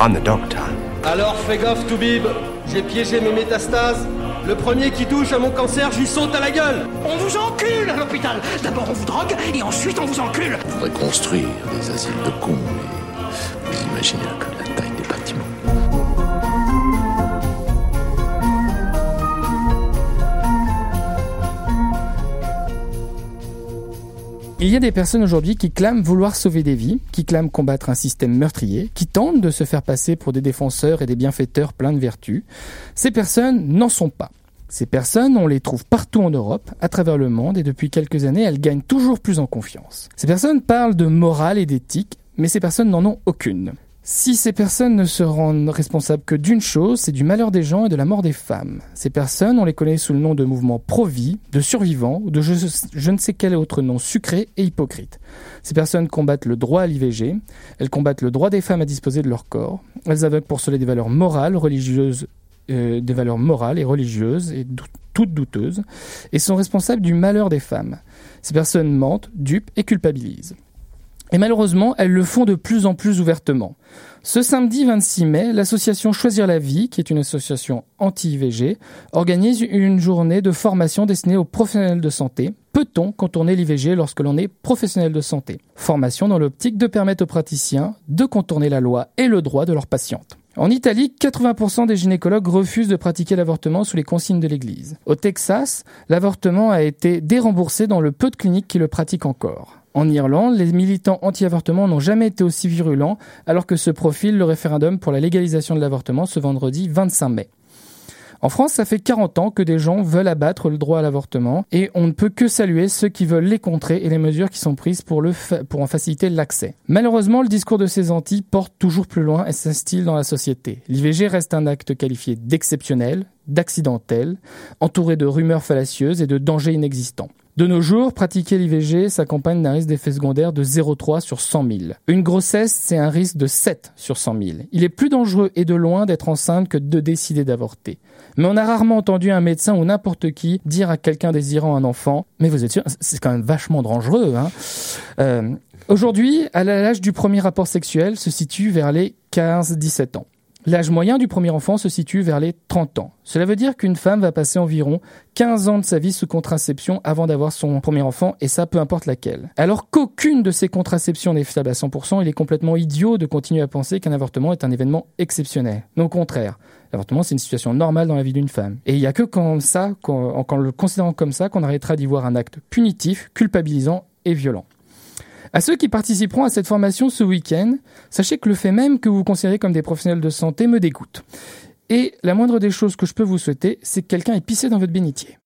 I'm the doctor. Alors fais gaffe, Toubib. J'ai piégé mes métastases. Le premier qui touche à mon cancer, j'y saute à la gueule. On vous encule à l'hôpital. D'abord on vous drogue et ensuite on vous encule. On faudrait construire des asiles de cons, mais vous imaginez que la Il y a des personnes aujourd'hui qui clament vouloir sauver des vies, qui clament combattre un système meurtrier, qui tentent de se faire passer pour des défenseurs et des bienfaiteurs pleins de vertus. Ces personnes n'en sont pas. Ces personnes, on les trouve partout en Europe, à travers le monde, et depuis quelques années, elles gagnent toujours plus en confiance. Ces personnes parlent de morale et d'éthique, mais ces personnes n'en ont aucune. Si ces personnes ne se rendent responsables que d'une chose, c'est du malheur des gens et de la mort des femmes. Ces personnes, on les connaît sous le nom de mouvement pro-vie, de survivants ou de je, ne sais quel autre nom sucré et hypocrite. Ces personnes combattent le droit à l'IVG, elles combattent le droit des femmes à disposer de leur corps, elles aveuglent pour cela des valeurs morales, religieuses, euh, des valeurs morales et religieuses et toutes douteuses, et sont responsables du malheur des femmes. Ces personnes mentent, dupent et culpabilisent. Et malheureusement, elles le font de plus en plus ouvertement. Ce samedi 26 mai, l'association Choisir la vie, qui est une association anti-IVG, organise une journée de formation destinée aux professionnels de santé. Peut-on contourner l'IVG lorsque l'on est professionnel de santé? Formation dans l'optique de permettre aux praticiens de contourner la loi et le droit de leurs patientes. En Italie, 80% des gynécologues refusent de pratiquer l'avortement sous les consignes de l'Église. Au Texas, l'avortement a été déremboursé dans le peu de cliniques qui le pratiquent encore. En Irlande, les militants anti-avortement n'ont jamais été aussi virulents, alors que se profile le référendum pour la légalisation de l'avortement ce vendredi 25 mai. En France, ça fait 40 ans que des gens veulent abattre le droit à l'avortement et on ne peut que saluer ceux qui veulent les contrer et les mesures qui sont prises pour, en faciliter l'accès. Malheureusement, le discours de ces anti porte toujours plus loin et s'instille dans la société. L'IVG reste un acte qualifié d'exceptionnel, d'accidentel, entouré de rumeurs fallacieuses et de dangers inexistants. De nos jours, pratiquer l'IVG s'accompagne d'un risque d'effet secondaire de 0,3 sur 100 000. Une grossesse, c'est un risque de 7 sur 100 000. Il est plus dangereux et de loin d'être enceinte que de décider d'avorter. Mais on a rarement entendu un médecin ou n'importe qui dire à quelqu'un désirant un enfant, mais vous êtes sûr, c'est quand même vachement dangereux. Hein euh, Aujourd'hui, à l'âge du premier rapport sexuel se situe vers les 15-17 ans. L'âge moyen du premier enfant se situe vers les 30 ans. Cela veut dire qu'une femme va passer environ 15 ans de sa vie sous contraception avant d'avoir son premier enfant, et ça peu importe laquelle. Alors qu'aucune de ces contraceptions n'est fiable à 100%, il est complètement idiot de continuer à penser qu'un avortement est un événement exceptionnel. Non, au contraire. L'avortement, c'est une situation normale dans la vie d'une femme. Et il n'y a que quand ça, quand, quand le considérant comme ça, qu'on arrêtera d'y voir un acte punitif, culpabilisant et violent. À ceux qui participeront à cette formation ce week-end, sachez que le fait même que vous vous considérez comme des professionnels de santé me dégoûte. Et la moindre des choses que je peux vous souhaiter, c'est que quelqu'un ait pissé dans votre bénitier.